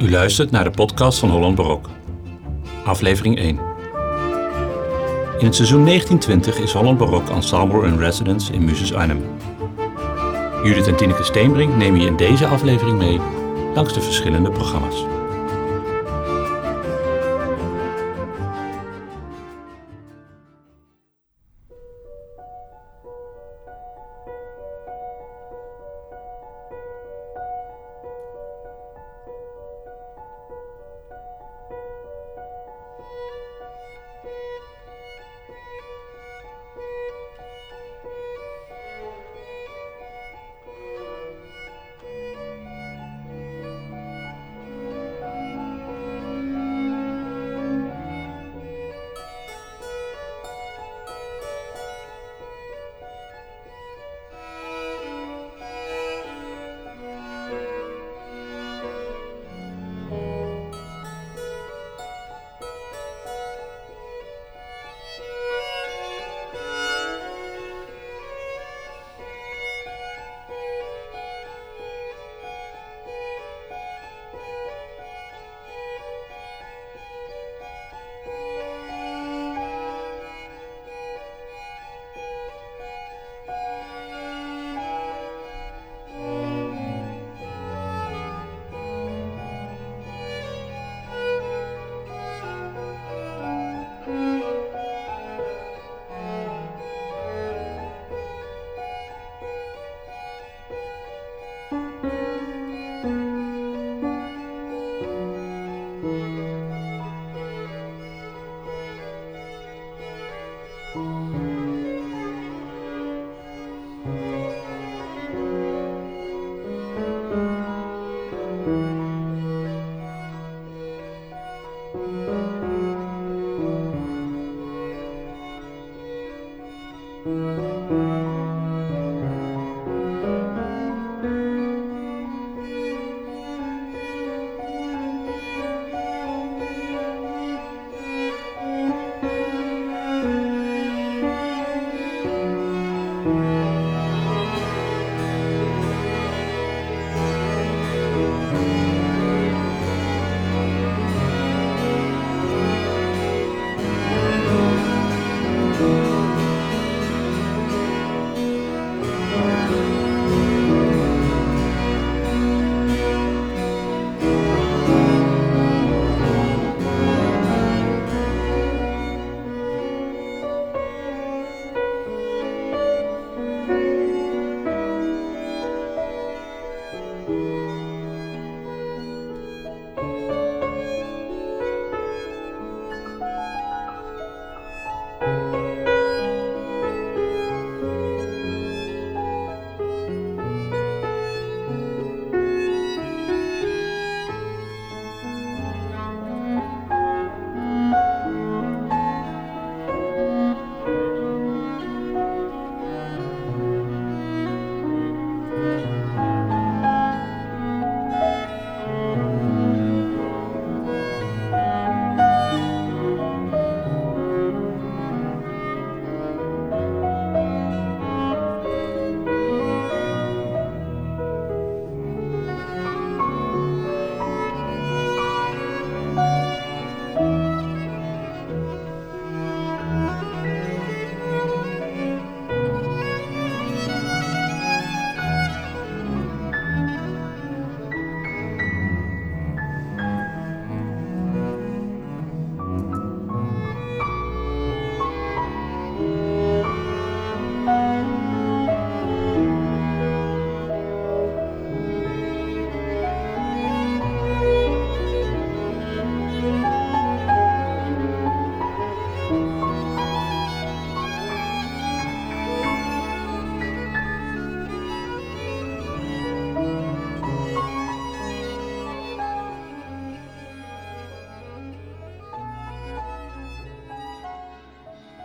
U luistert naar de podcast van Holland Barok. Aflevering 1. In het seizoen 1920 is Holland Barok ensemble in residence in Muses Arnhem. Judith en Tineke Steenbrink nemen je in deze aflevering mee langs de verschillende programma's.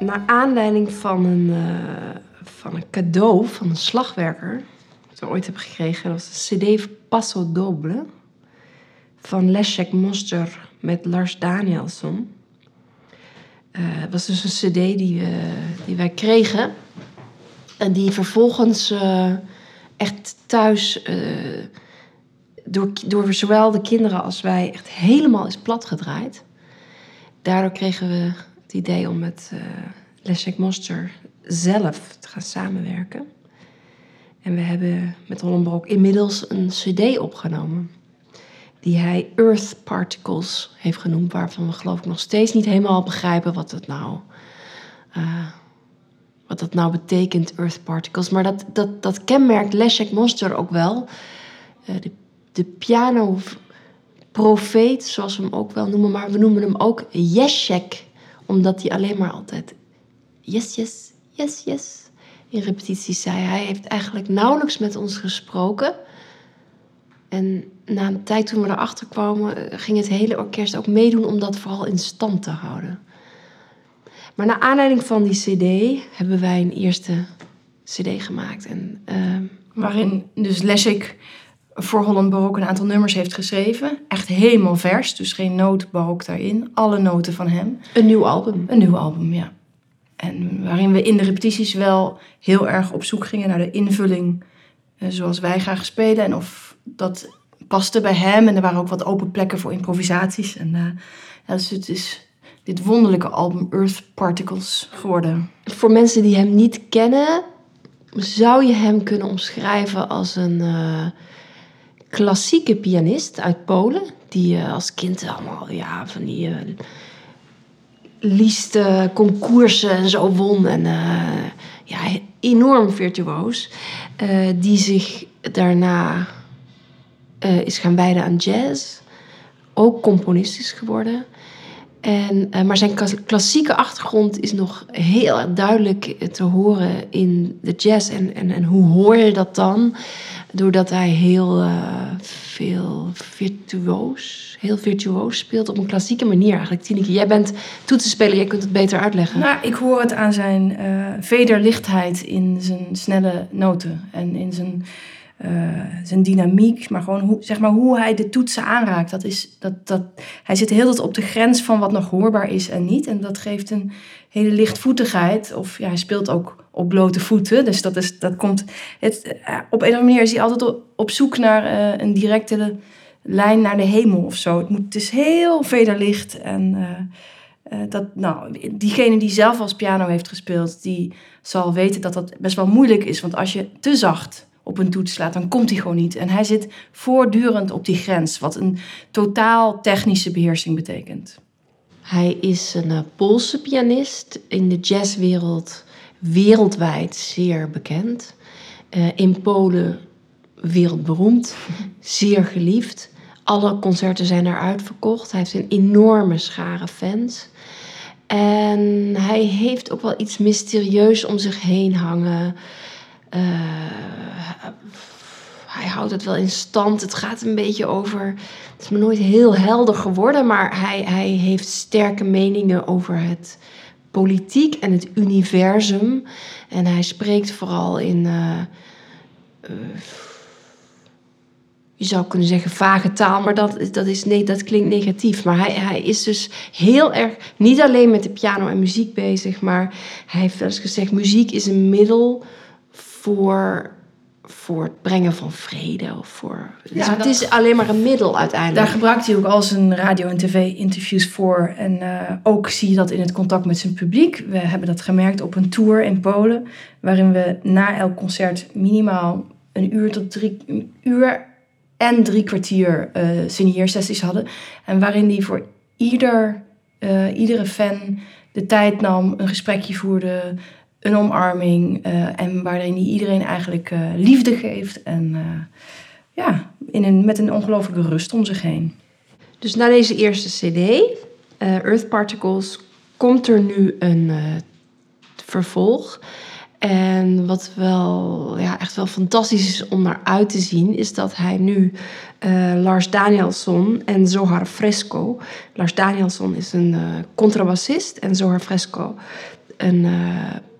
Naar aanleiding van een, uh, van een cadeau van een slagwerker, dat ik ooit heb gekregen, dat was de CD Passo Doble van Leszek Moster met Lars Danielsson. Uh, was dus een CD die, we, die wij kregen en die vervolgens uh, echt thuis door, door zowel de kinderen als wij echt helemaal is platgedraaid. Daardoor kregen we het idee om met uh, Leszek Moster zelf te gaan samenwerken. En we hebben met Hollenbroek inmiddels een cd opgenomen. Die hij Earth Particles heeft genoemd. Waarvan we geloof ik nog steeds niet helemaal begrijpen wat het nou... Uh, wat dat nou betekent, Earth Particles. Maar dat, dat, dat kenmerkt Leszek Monster ook wel. Uh, de, de piano profeet, zoals we hem ook wel noemen. Maar we noemen hem ook Jeszek. Omdat hij alleen maar altijd yes, yes, yes, yes in repetities zei. Hij heeft eigenlijk nauwelijks met ons gesproken. En na een tijd toen we erachter kwamen, ging het hele orkest ook meedoen om dat vooral in stand te houden. Maar naar aanleiding van die CD hebben wij een eerste CD gemaakt. En, uh, Waarin dus Lessig voor Holland Barok een aantal nummers heeft geschreven. Echt helemaal vers, dus geen noot barok daarin. Alle noten van hem. Een nieuw album. Een nieuw album, ja. En waarin we in de repetities wel heel erg op zoek gingen naar de invulling uh, zoals wij graag spelen. En of dat paste bij hem. En er waren ook wat open plekken voor improvisaties. En uh, ja, dus het is dit wonderlijke album Earth Particles geworden. Voor mensen die hem niet kennen, zou je hem kunnen omschrijven als een uh, klassieke pianist uit Polen. Die als kind allemaal ja, van die liefste concoursen en zo won. En uh, ja, enorm virtuoos. Uh, die zich daarna uh, is gaan wijden aan jazz. Ook componist is geworden. En, maar zijn klassieke achtergrond is nog heel duidelijk te horen in de jazz. En, en, en hoe hoor je dat dan? Doordat hij heel veel virtuoos, heel virtuoos speelt op een klassieke manier eigenlijk. Tineke, jij bent toetsenspeler, jij kunt het beter uitleggen. Nou, ik hoor het aan zijn vederlichtheid in zijn snelle noten en in zijn, uh, zijn dynamiek, maar gewoon hoe, zeg maar, hoe hij de toetsen aanraakt. Dat is, dat, dat, hij zit heel op de grens van wat nog hoorbaar is en niet. En dat geeft een hele lichtvoetigheid. Of ja, hij speelt ook op blote voeten. Dus dat, is, dat komt. Het, uh, op een of andere manier is hij altijd op, zoek naar uh, een directe lijn naar de hemel of zo. Het, moet, het is heel vederlicht. En uh, dat, nou, diegene die zelf als piano heeft gespeeld, die zal weten dat dat best wel moeilijk is. Want als je te zacht op een toets slaat, dan komt hij gewoon niet. En hij zit voortdurend op die grens, wat een totaal technische beheersing betekent. Hij is een Poolse pianist in de jazzwereld wereldwijd zeer bekend. Uh, in Polen wereldberoemd, zeer geliefd. Alle concerten zijn er uitverkocht. Hij heeft een enorme schare fans. En hij heeft ook wel iets mysterieus om zich heen hangen. Uh, hij houdt het wel in stand. Het gaat een beetje over. Het is me nooit heel helder geworden, maar hij, hij heeft sterke meningen over het politiek en het universum. En hij spreekt vooral in. Uh, uh, je zou kunnen zeggen vage taal, maar dat, dat, is, nee, dat klinkt negatief. Maar hij, hij is dus heel erg, niet alleen met de piano en muziek bezig, maar hij heeft wel eens gezegd: muziek is een middel voor voor het brengen van vrede. Of voor, ja, dus het is alleen maar een middel uiteindelijk. Daar gebruikt hij ook al zijn radio- en tv-interviews voor. En uh, ook zie je dat in het contact met zijn publiek. We hebben dat gemerkt op een tour in Polen, waarin we na elk concert minimaal een uur tot drie een uur en drie kwartier uh, signeersessies hadden. En waarin hij voor ieder, uh, iedere fan de tijd nam, een gesprekje voerde, een omarming uh, en waarin hij iedereen eigenlijk uh, liefde geeft en uh, ja, in een, met een ongelofelijke rust om zich heen. Dus na deze eerste CD, Earth Particles, komt er nu een vervolg. En wat wel ja, echt wel fantastisch is om naar uit te zien, is dat hij nu Lars Danielsson en Zohar Fresco. Lars Danielsson is een contrabassist en Zohar Fresco een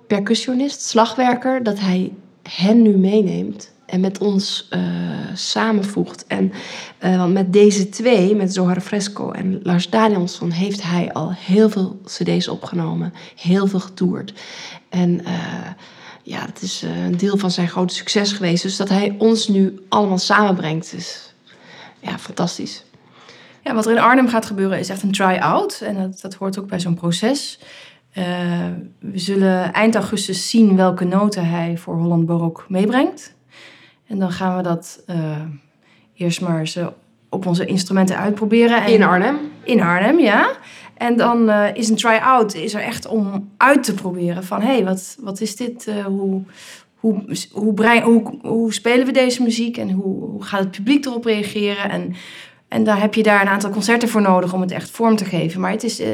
percussionist, slagwerker, dat hij hen nu meeneemt en met ons uh, samenvoegt. En uh, want met deze twee, met Zohar Fresco en Lars Danielsson, heeft hij al heel veel CD's opgenomen, heel veel getoerd. En uh, ja, het is een deel van zijn grote succes geweest. Dus dat hij ons nu allemaal samenbrengt. Dus ja, fantastisch. Ja, wat er in Arnhem gaat gebeuren is echt een try-out. En dat, dat hoort ook bij zo'n proces. Uh, we zullen eind augustus zien welke noten hij voor Holland Barok meebrengt. En dan gaan we dat uh, eerst maar eens op onze instrumenten uitproberen. En in Arnhem? In Arnhem, ja. En dan uh, is een try-out is er echt om uit te proberen van... hé, hey, wat, wat is dit? hoe, hoe, hoe, brein, hoe, hoe spelen we deze muziek? En hoe, hoe gaat het publiek erop reageren? En en daar heb je daar een aantal concerten voor nodig om het echt vorm te geven. Maar het is uh,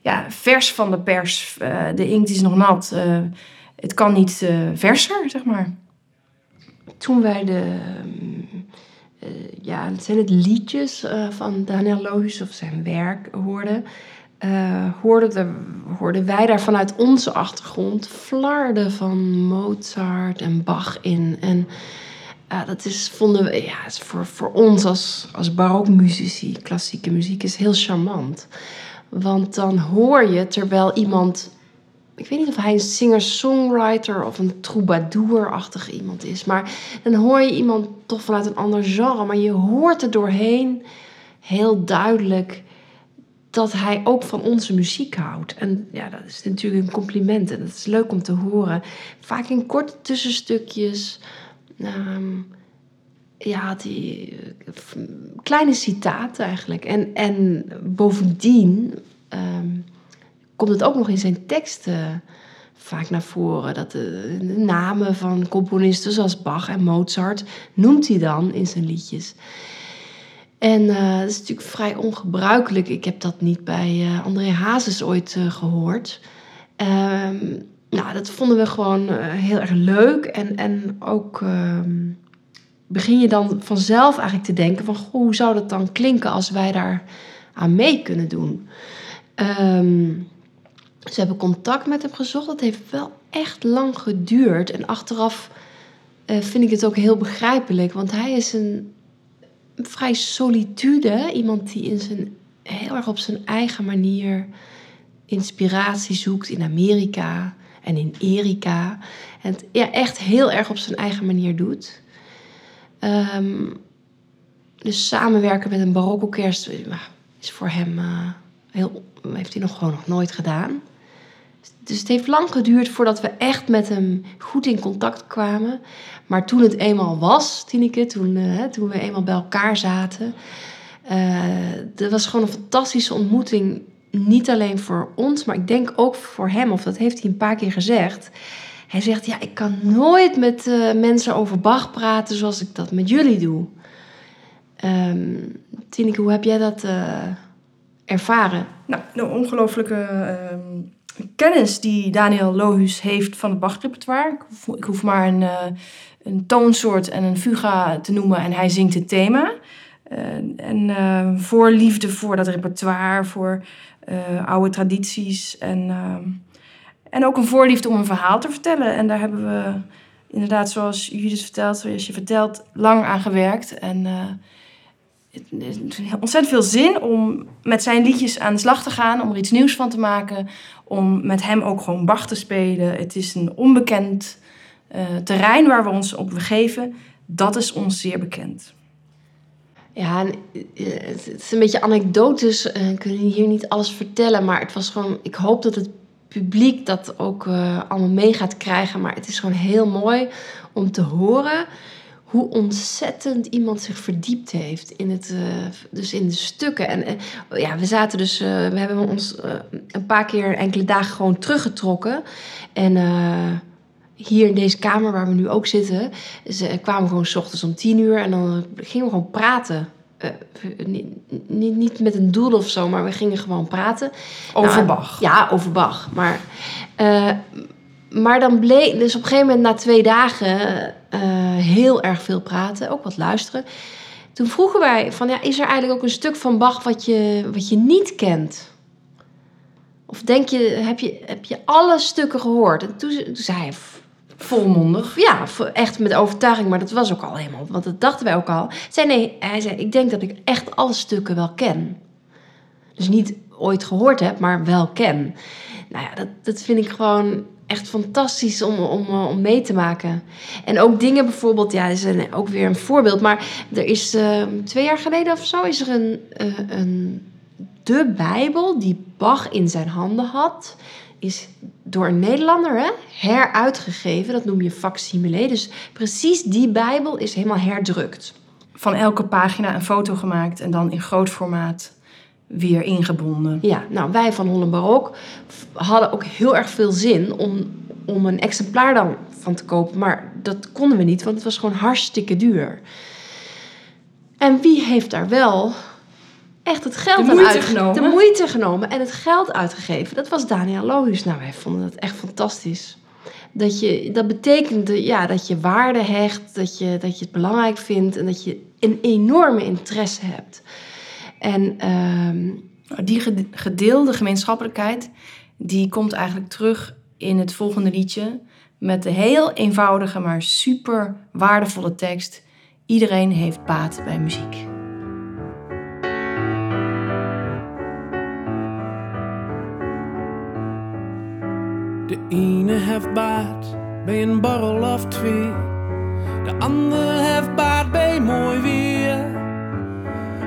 ja, vers van de pers. Uh, de inkt is nog nat. Uh, het kan niet verser, zeg maar. Toen wij de... ja, zijn het liedjes van Daniel Lohuus of zijn werk hoorden... hoorden, de, hoorden wij daar vanuit onze achtergrond flarden van Mozart en Bach in. En ja, dat is, vonden we, ja, is voor, voor ons als, als barokmuzici, klassieke muziek, is heel charmant. Want dan hoor je terwijl iemand, ik weet niet of hij een singer-songwriter of een troubadour-achtig iemand is, maar dan hoor je iemand toch vanuit een ander genre, maar je hoort er doorheen heel duidelijk dat hij ook van onze muziek houdt. En ja, dat is natuurlijk een compliment en dat is leuk om te horen. Vaak in korte tussenstukjes Um, ja, die kleine citaten eigenlijk. En, en bovendien um, komt het ook nog in zijn teksten vaak naar voren. Dat de, de, namen van componisten zoals Bach en Mozart noemt hij dan in zijn liedjes. En dat is natuurlijk vrij ongebruikelijk. Ik heb dat niet bij uh, André Hazes ooit gehoord. Um, nou, dat vonden we gewoon uh, heel erg leuk. En, en ook uh, begin je dan vanzelf eigenlijk te denken van... Hoe zou dat dan klinken als wij daar aan mee kunnen doen? Um, ze hebben contact met hem gezocht. Dat heeft wel echt lang geduurd. En achteraf uh, vind ik het ook heel begrijpelijk. Want hij is een, een vrij solitude. Iemand die in zijn, heel erg op zijn eigen manier inspiratie zoekt in Amerika en in Erika. En het ja, echt heel erg op zijn eigen manier doet. Um, dus samenwerken met een barokorkest is voor hem uh, heel, heeft hij nog gewoon nog nooit gedaan. Dus het heeft lang geduurd voordat we echt met hem goed in contact kwamen. Maar toen het eenmaal was, Tineke, toen, uh, toen we eenmaal bij elkaar zaten... Uh, dat was gewoon een fantastische ontmoeting niet alleen voor ons, maar ik denk ook voor hem, of dat heeft hij een paar keer gezegd. Hij zegt, ja, ik kan nooit met uh, mensen over Bach praten zoals ik dat met jullie doe. Um, Tineke, hoe heb jij dat uh, ervaren? Nou, de ongelooflijke uh, kennis die Daniel Lohuus heeft van het Bach-repertoire. Ik hoef, maar een, uh, een toonsoort en een fuga te noemen en hij zingt het thema. en voorliefde voor dat repertoire, voor uh, oude tradities. En, uh, en ook een voorliefde om een verhaal te vertellen. En daar hebben we inderdaad, zoals Judith vertelt, zoals je vertelt, lang aan gewerkt. En het, ontzettend veel zin om met zijn liedjes aan de slag te gaan, om er iets nieuws van te maken, om met hem ook gewoon Bach te spelen. Het is een onbekend terrein waar we ons op begeven. Dat is ons zeer bekend. Ja, eh, het is een beetje anekdotisch. Eh, ik kan hier niet alles vertellen, maar het was gewoon. Ik hoop dat het publiek dat ook uh, allemaal mee gaat krijgen. Maar het is gewoon heel mooi om te horen hoe ontzettend iemand zich verdiept heeft in, het, dus in de stukken. En ja, we zaten dus, we hebben ons een paar keer enkele dagen gewoon teruggetrokken. En hier in deze kamer waar we nu ook zitten, ze kwamen gewoon s ochtends om tien uur en dan gingen we gewoon praten. Uh, niet, niet, niet, met een doel of zo, maar we gingen gewoon praten. Over nou, Bach? Ja, over Bach. Maar, uh, maar dan bleek, dus op een gegeven moment na twee dagen uh, heel erg veel praten, ook wat luisteren. Toen vroegen wij van, ja, is er eigenlijk ook een stuk van Bach wat je, wat je niet kent? Of denk je, heb je, heb je alle stukken gehoord? En toen, toen zei hij, volmondig. Ja, echt met overtuiging, maar dat was ook al helemaal, want dat dachten wij ook al. Zei nee, hij zei, ik denk dat ik echt alle stukken wel ken. Dus niet ooit gehoord heb, maar wel ken. Nou ja, dat, dat vind ik gewoon echt fantastisch om, om, eh, om mee te maken. En ook dingen bijvoorbeeld, ja, is een, ook weer een voorbeeld. Maar er is uh, twee jaar geleden of zo is er een, uh, een de Bijbel die Bach in zijn handen had, is door een Nederlander hè, heruitgegeven. Dat noem je facsimile. Dus precies die Bijbel is helemaal herdrukt. Van elke pagina een foto gemaakt en dan in groot formaat weer ingebonden. Ja, nou wij van Holland Barok hadden ook heel erg veel zin om, om een exemplaar dan van te kopen. Maar dat konden we niet, want het was gewoon hartstikke duur. En wie heeft daar wel echt het geld de aan genomen. De moeite genomen en het geld uitgegeven. Dat was Daniel Lohuus. Nou, wij vonden dat echt fantastisch. Dat, je, dat betekent ja, dat je waarde hecht, dat je, dat je het belangrijk vindt en dat je een enorme interesse hebt. En ehm, die gedeelde gemeenschappelijkheid, die komt eigenlijk terug in het volgende liedje met de heel eenvoudige, maar super waardevolle tekst. Iedereen heeft baat bij muziek. De ene heeft baat bij een borrel of twee. De ander heeft baat bij mooi weer.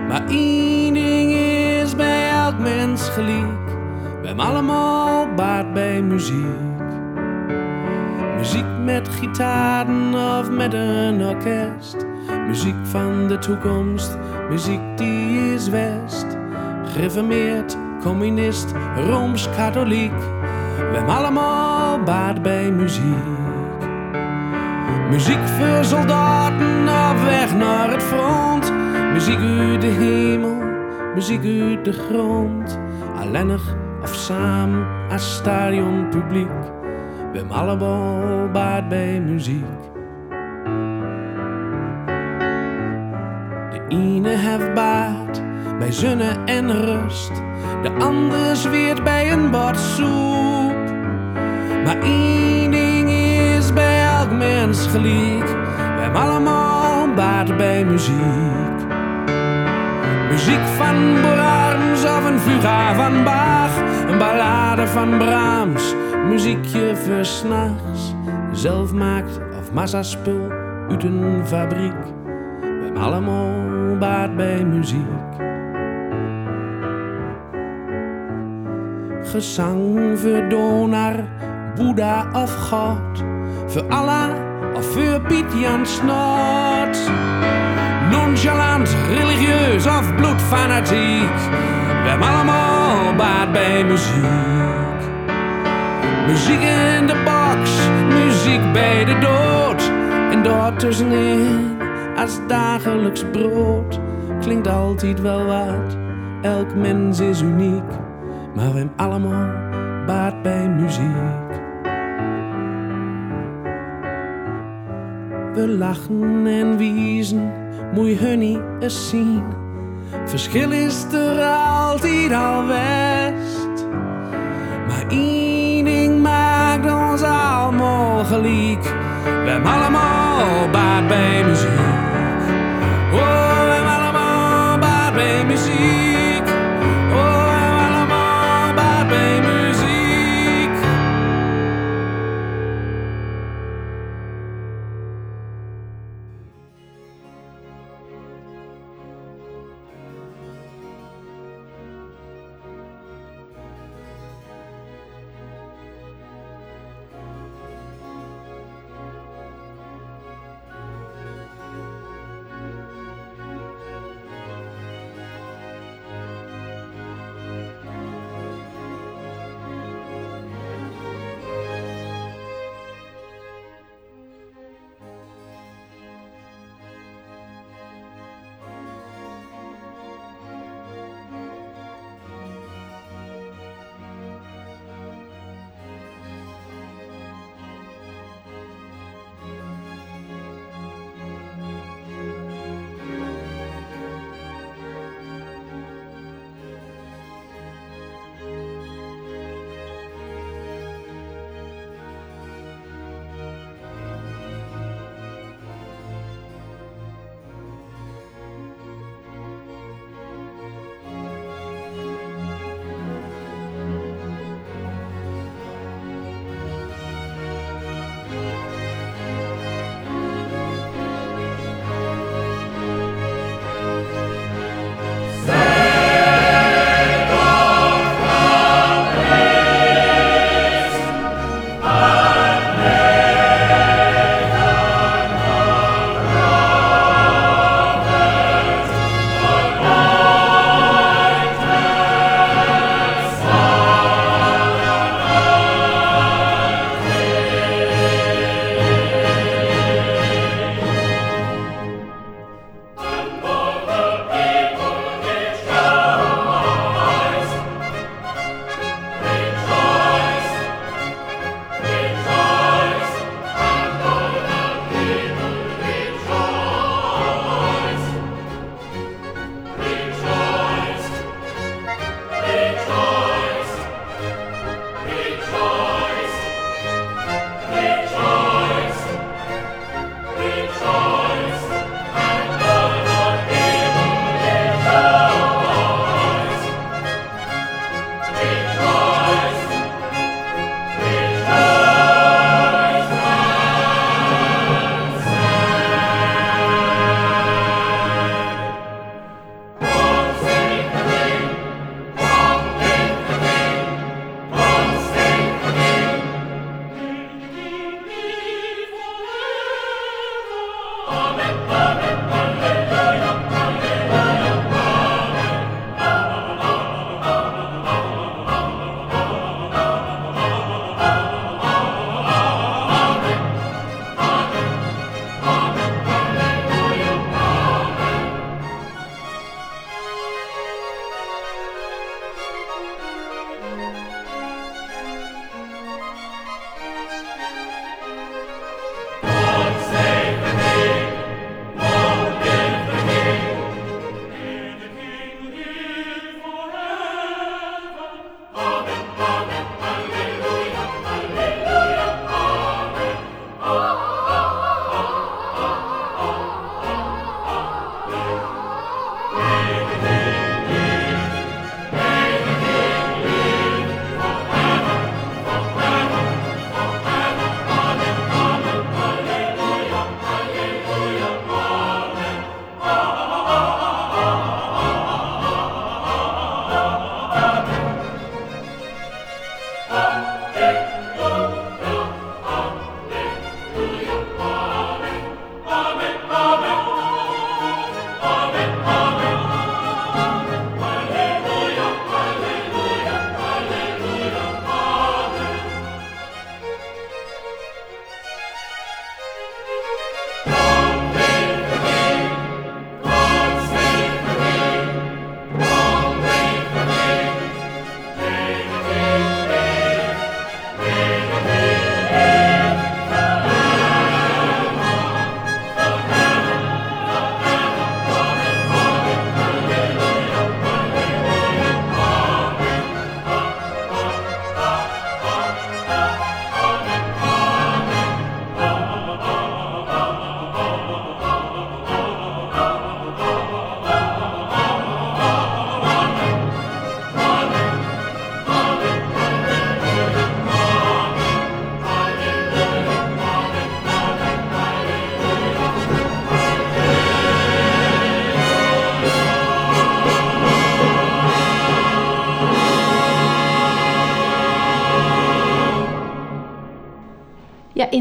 Maar één ding is bij elk mens gelijk. We hebben allemaal baat bij muziek. Muziek met gitaren of met een orkest. Muziek van de toekomst, muziek die is west. Gereformeerd, communist, rooms-katholiek. We hebben allemaal baat bij muziek. Muziek voor soldaten op weg naar het front. Muziek uit de hemel, muziek uit de grond. Alleenig of samen als stadionpubliek. We hebben allemaal baat bij muziek. De ene heeft baat bij zonne en rust. De ander zweert bij een bord. Maar één ding is bij elk mens gelijk. We hebben allemaal baat bij muziek. Muziek van Brahms of een fuga van Bach. Een ballade van Brahms. Muziekje voor s'nachts. Zelf maakt of massaspul uit een fabriek. We hebben allemaal baat bij muziek. Gezang voor Donar, Boeddha of God. Voor Allah of voor Piet Jan Snot. Nonchalant, religieus of bloedfanatiek. We hebben allemaal baat bij muziek. Muziek in de box, muziek bij de dood. En daartussenin, als dagelijks brood, klinkt altijd wel wat. Elk mens is uniek, maar we hebben allemaal baat bij muziek. We lachen en wiezen, moet hun niet eens zien. Verschil is er altijd al best. Maar één ding maakt ons allemaal gelijk. We hebben allemaal baat bij muziek.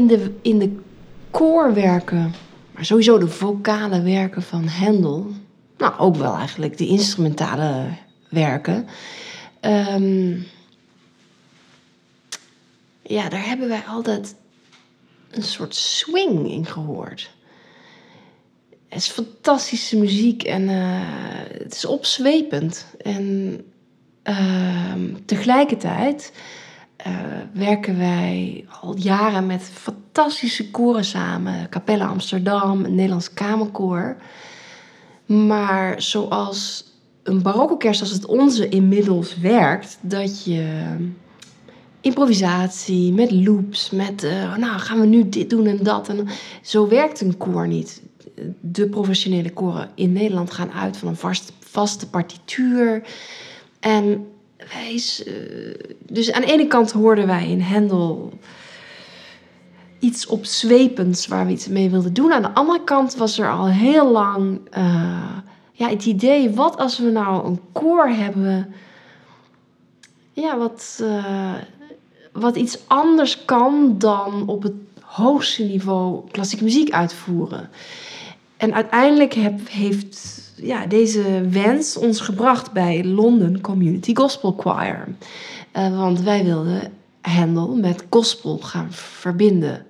De, in de koorwerken, maar sowieso de vocale werken van Handel, nou ook wel eigenlijk de instrumentale werken. ehm, ja, daar hebben wij altijd een soort swing in gehoord. Het is fantastische muziek en eh, het is opzwepend. En ehm, tegelijkertijd eh, werken wij al jaren met fantastische koren samen. Capella Amsterdam, een Nederlands Kamerkoor. Maar zoals een barokkerst als het onze inmiddels werkt, dat je improvisatie met loops, met eh, nou gaan we nu dit doen en dat. En zo werkt een koor niet. De professionele koren in Nederland gaan uit van een vast, vaste partituur. En eh, dus aan de ene kant hoorden wij in Hendel iets opzwepends waar we iets mee wilden doen. Aan de andere kant was er al heel lang eh, ja, het idee: wat als we nou een koor hebben. Ja, wat, eh, wat iets anders kan dan op het hoogste niveau klassieke muziek uitvoeren. En uiteindelijk heb, heeft ja, deze wens ons gebracht bij London Community Gospel Choir. Eh, want wij wilden Handel met gospel gaan verbinden.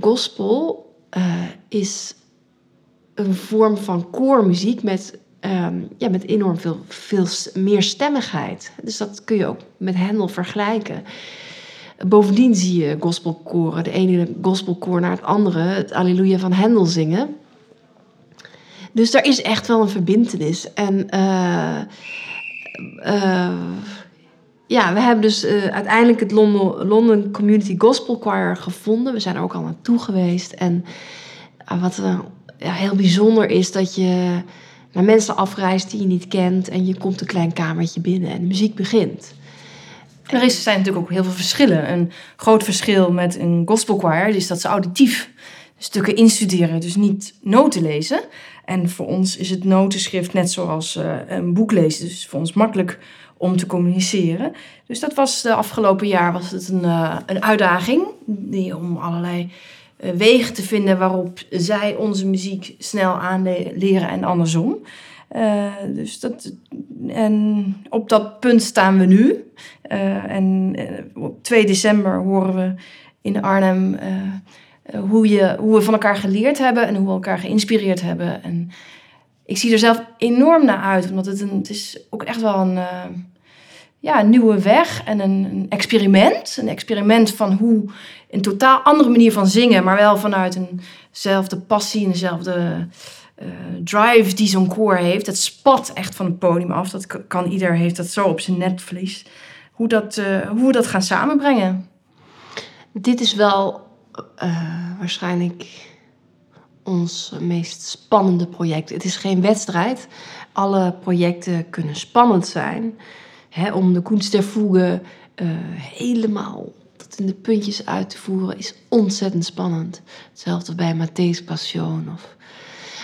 Gospel eh, is een vorm van koormuziek met, ehm, ja, met enorm veel, veel meer stemmigheid. Dus dat kun je ook met Handel vergelijken. Bovendien zie je gospelkoren, de ene gospelkoor naar het andere, het Alleluia van Handel zingen. Dus daar is echt wel een verbintenis. En eh, eh, ja, we hebben dus eh, uiteindelijk het London, London Community Gospel Choir gevonden. We zijn er ook al naartoe geweest. En wat ja, heel bijzonder is dat je naar mensen afreist die je niet kent. En je komt een klein kamertje binnen en de muziek begint. Er zijn natuurlijk ook heel veel verschillen. Een groot verschil met een gospelchoir is dat ze auditief stukken instuderen, dus niet noten lezen. En voor ons is het notenschrift net zoals eh, een boek lezen, dus voor ons makkelijk om te communiceren. Dus dat was de afgelopen jaar was het een, eh, een uitdaging om allerlei eh, wegen te vinden waarop zij onze muziek snel aanleren en andersom. Eh, dus dat, en op dat punt staan we nu. Eh, en eh, op 2 december horen we in Arnhem eh, eh, hoe, je, hoe we van elkaar geleerd hebben en hoe we elkaar geïnspireerd hebben. En ik zie er zelf enorm naar uit, omdat het, een, het is ook echt wel een, eh, ja, nieuwe weg en een, een experiment. Een experiment van hoe een totaal andere manier van zingen, maar wel vanuit eenzelfde passie en dezelfde eh, drive die zo'n koor heeft. Het spat echt van het podium af. Dat kan ieder, heeft dat zo op zijn netvlies. Hoe, dat, eh, hoe we dat gaan samenbrengen. Dit is wel eh, waarschijnlijk ons meest spannende project. Het is geen wedstrijd. Alle projecten kunnen spannend zijn. Hè, om de Kunst der Fuge eh, helemaal tot in de puntjes uit te voeren is ontzettend spannend. Hetzelfde bij Matthäus Passion. Of...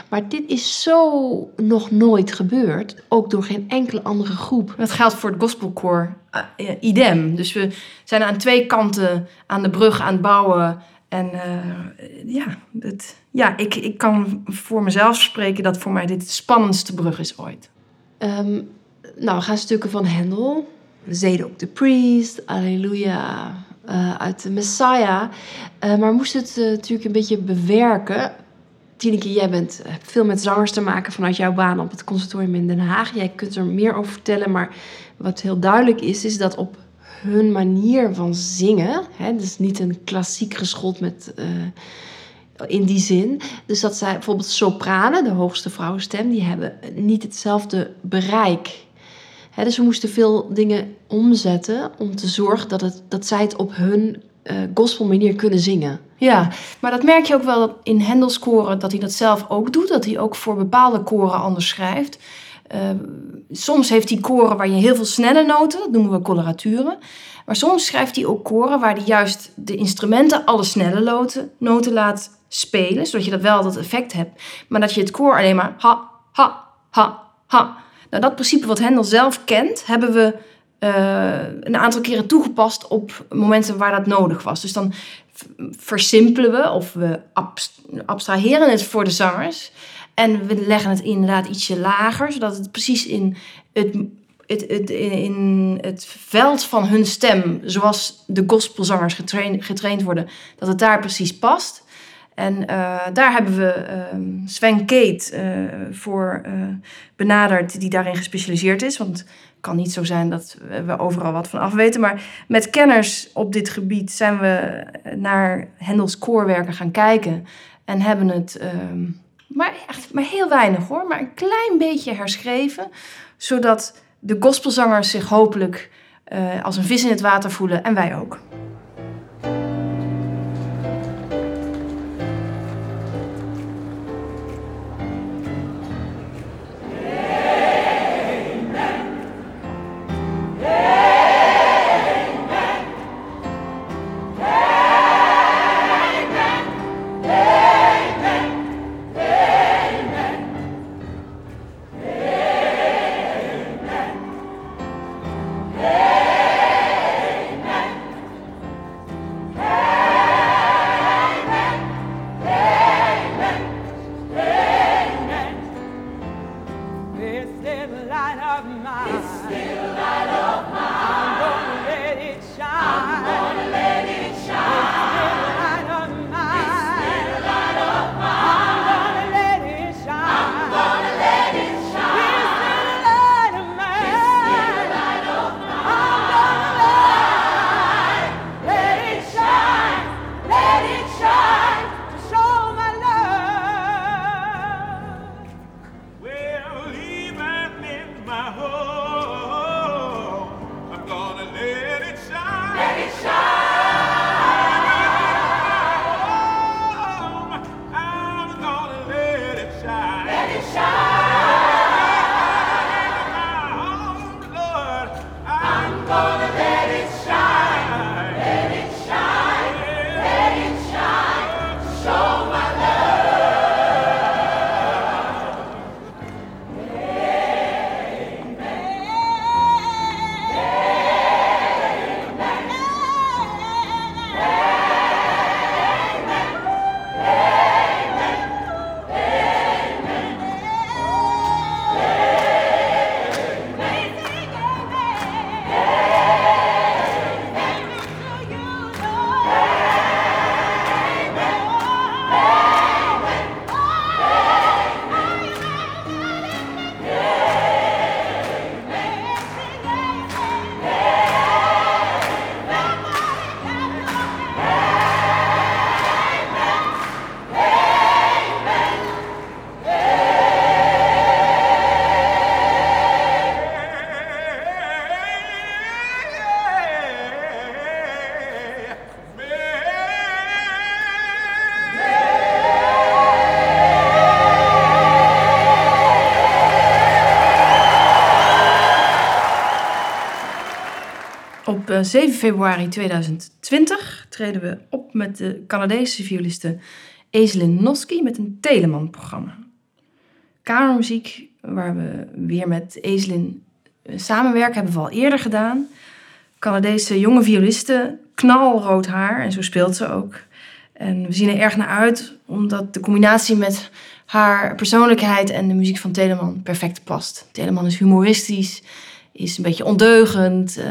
Maar dit is zo nog nooit gebeurd. Ook door geen enkele andere groep. Dat geldt voor het gospelkoor uh, idem. Dus we zijn aan twee kanten aan de brug aan het bouwen. En uh, ja, het, ja ik, ik kan voor mezelf spreken dat voor mij dit de spannendste brug is ooit. Um, nou, we gaan stukken van Handel. Zedek de Priest, Alleluia, uh, uit de Messiah. Uh, maar we moesten het natuurlijk een beetje bewerken. Tineke, jij bent veel met zangers te maken vanuit jouw baan op het conservatorium in Den Haag. Jij kunt er meer over vertellen, maar wat heel duidelijk is, is dat op hun manier van zingen, hè, dus niet een klassiek geschoold met uh, in die zin, dus dat zij bijvoorbeeld sopranen, de hoogste vrouwenstem, die hebben niet hetzelfde bereik. Hè, dus we moesten veel dingen omzetten om te zorgen dat, het, dat zij het op hun uh, gospelmanier kunnen zingen. Ja, maar dat merk je ook wel in Hendels koren, dat hij dat zelf ook doet. Dat hij ook voor bepaalde koren anders schrijft. Uh, soms heeft hij koren waar je heel veel snelle noten, dat noemen we coloraturen. Maar soms schrijft hij ook koren waar hij juist de instrumenten alle snelle noten, noten laat spelen. Zodat je dat wel dat effect hebt. Maar dat je het koor alleen maar ha, ha, ha, ha. Nou, dat principe wat Hendel zelf kent, hebben we eh, een aantal keren toegepast op momenten waar dat nodig was. Dus dan versimpelen we of we abs- abstraheren het voor de zangers. En we leggen het inderdaad ietsje lager, zodat het precies in het, het, het, in het veld van hun stem, zoals de gospelzangers getraind, getraind worden, dat het daar precies past. En eh, daar hebben we ehm, Sven Kate eh, voor eh, benaderd, die daarin gespecialiseerd is. Want het kan niet zo zijn dat we overal wat van af weten. Maar met kenners op dit gebied zijn we naar Hendels koorwerken gaan kijken. En hebben het, ehm, maar, echt, maar heel weinig hoor, maar een klein beetje herschreven. Zodat de gospelzangers zich hopelijk eh, als een vis in het water voelen en wij ook. Op eh, 7 februari 2020 treden we op met de Canadese violiste Ezelin Noski met een Telemann-programma. Kamermuziek, waar we weer met Ezelin eh, samenwerken, hebben we al eerder gedaan. Canadese jonge violiste, knalrood haar en zo speelt ze ook. En we zien er erg naar uit, omdat de combinatie met haar persoonlijkheid en de muziek van Telemann perfect past. Telemann is humoristisch, is een beetje ondeugend, eh,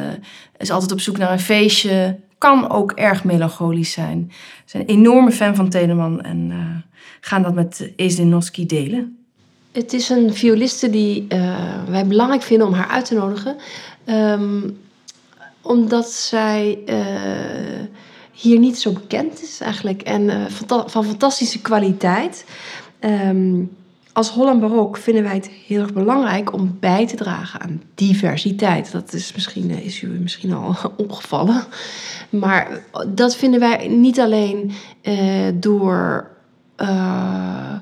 is altijd op zoek naar een feestje, kan ook erg melancholisch zijn. We zijn een enorme fan van Telemann en eh, gaan dat met Ezdenoski delen. Het is een violiste die eh, wij belangrijk vinden om haar uit te nodigen. Ehm, omdat zij hier niet zo bekend is eigenlijk. En van fantastische kwaliteit. Ehm, als Holland Barok vinden wij het heel erg belangrijk om bij te dragen aan diversiteit. Dat is, misschien, eh, is u misschien al opgevallen. Maar dat vinden wij niet alleen eh, door eh,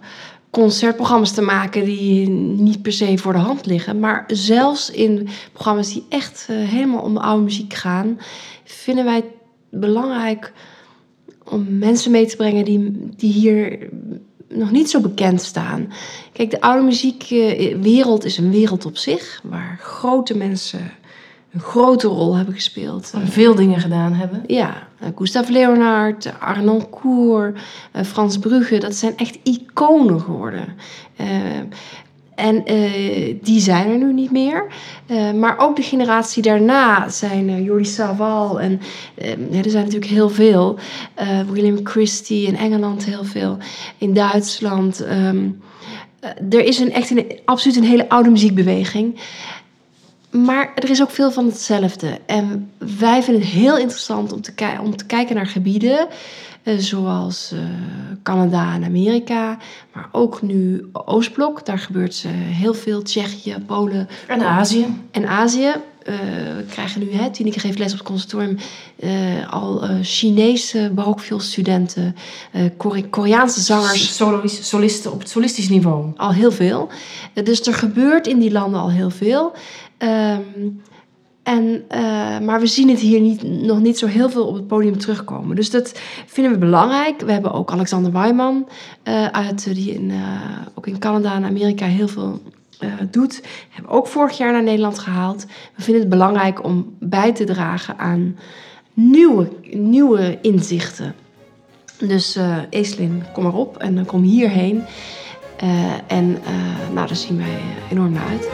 concertprogramma's te maken die niet per se voor de hand liggen. Maar zelfs in programma's die echt helemaal om de oude muziek gaan, vinden wij het belangrijk om mensen mee te brengen die, die hier nog niet zo bekend staan. Kijk, de oude muziekwereld is een wereld op zich, waar grote mensen een grote rol hebben gespeeld. Veel dingen gedaan hebben. Ja, eh, Gustave Leonard, Arnon Cour, eh, Frans Brugge, dat zijn echt iconen geworden. En eh, die zijn er nu niet meer. Eh, maar ook de generatie daarna zijn uh, Jordi Savall en eh, ja, er zijn natuurlijk heel veel. William Christie in Engeland heel veel. In Duitsland. ehm, eh, er is een, echt een, absoluut een hele oude muziekbeweging. Maar er is ook veel van hetzelfde. En wij vinden het heel interessant om te, ki- om te kijken naar gebieden. eh, zoals eh, Canada en Amerika. Maar ook nu Oostblok. Daar gebeurt eh, heel veel. Tsjechië, Polen En Azië. en Azië. We krijgen nu, hè, Tineke geeft les op het conservatorium, eh, al eh, Chinese barokvioolstudenten, Kore- Koreaanse zangers solisten op het solistisch niveau. al heel veel. Dus er gebeurt in die landen al heel veel. Ehm, en, maar we zien het hier niet, nog niet zo heel veel op het podium terugkomen. Dus dat vinden we belangrijk. We hebben ook Alexander eh, uit, die in, ook in Canada en Amerika heel veel eh, doet. Hebben ook vorig jaar naar Nederland gehaald. We vinden het belangrijk om bij te dragen aan nieuwe, nieuwe inzichten. Dus eh Eslin, kom maar op en dan kom hierheen. Eh, en eh, nou, daar zien wij eh, enorm naar uit.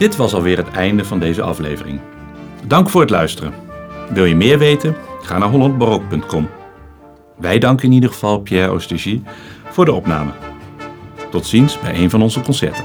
Dit was alweer het einde van deze aflevering. Dank voor het luisteren. Wil je meer weten? Ga naar hollandbarok.com. Wij danken in ieder geval Pierre Ostergie voor de opname. Tot ziens bij een van onze concerten.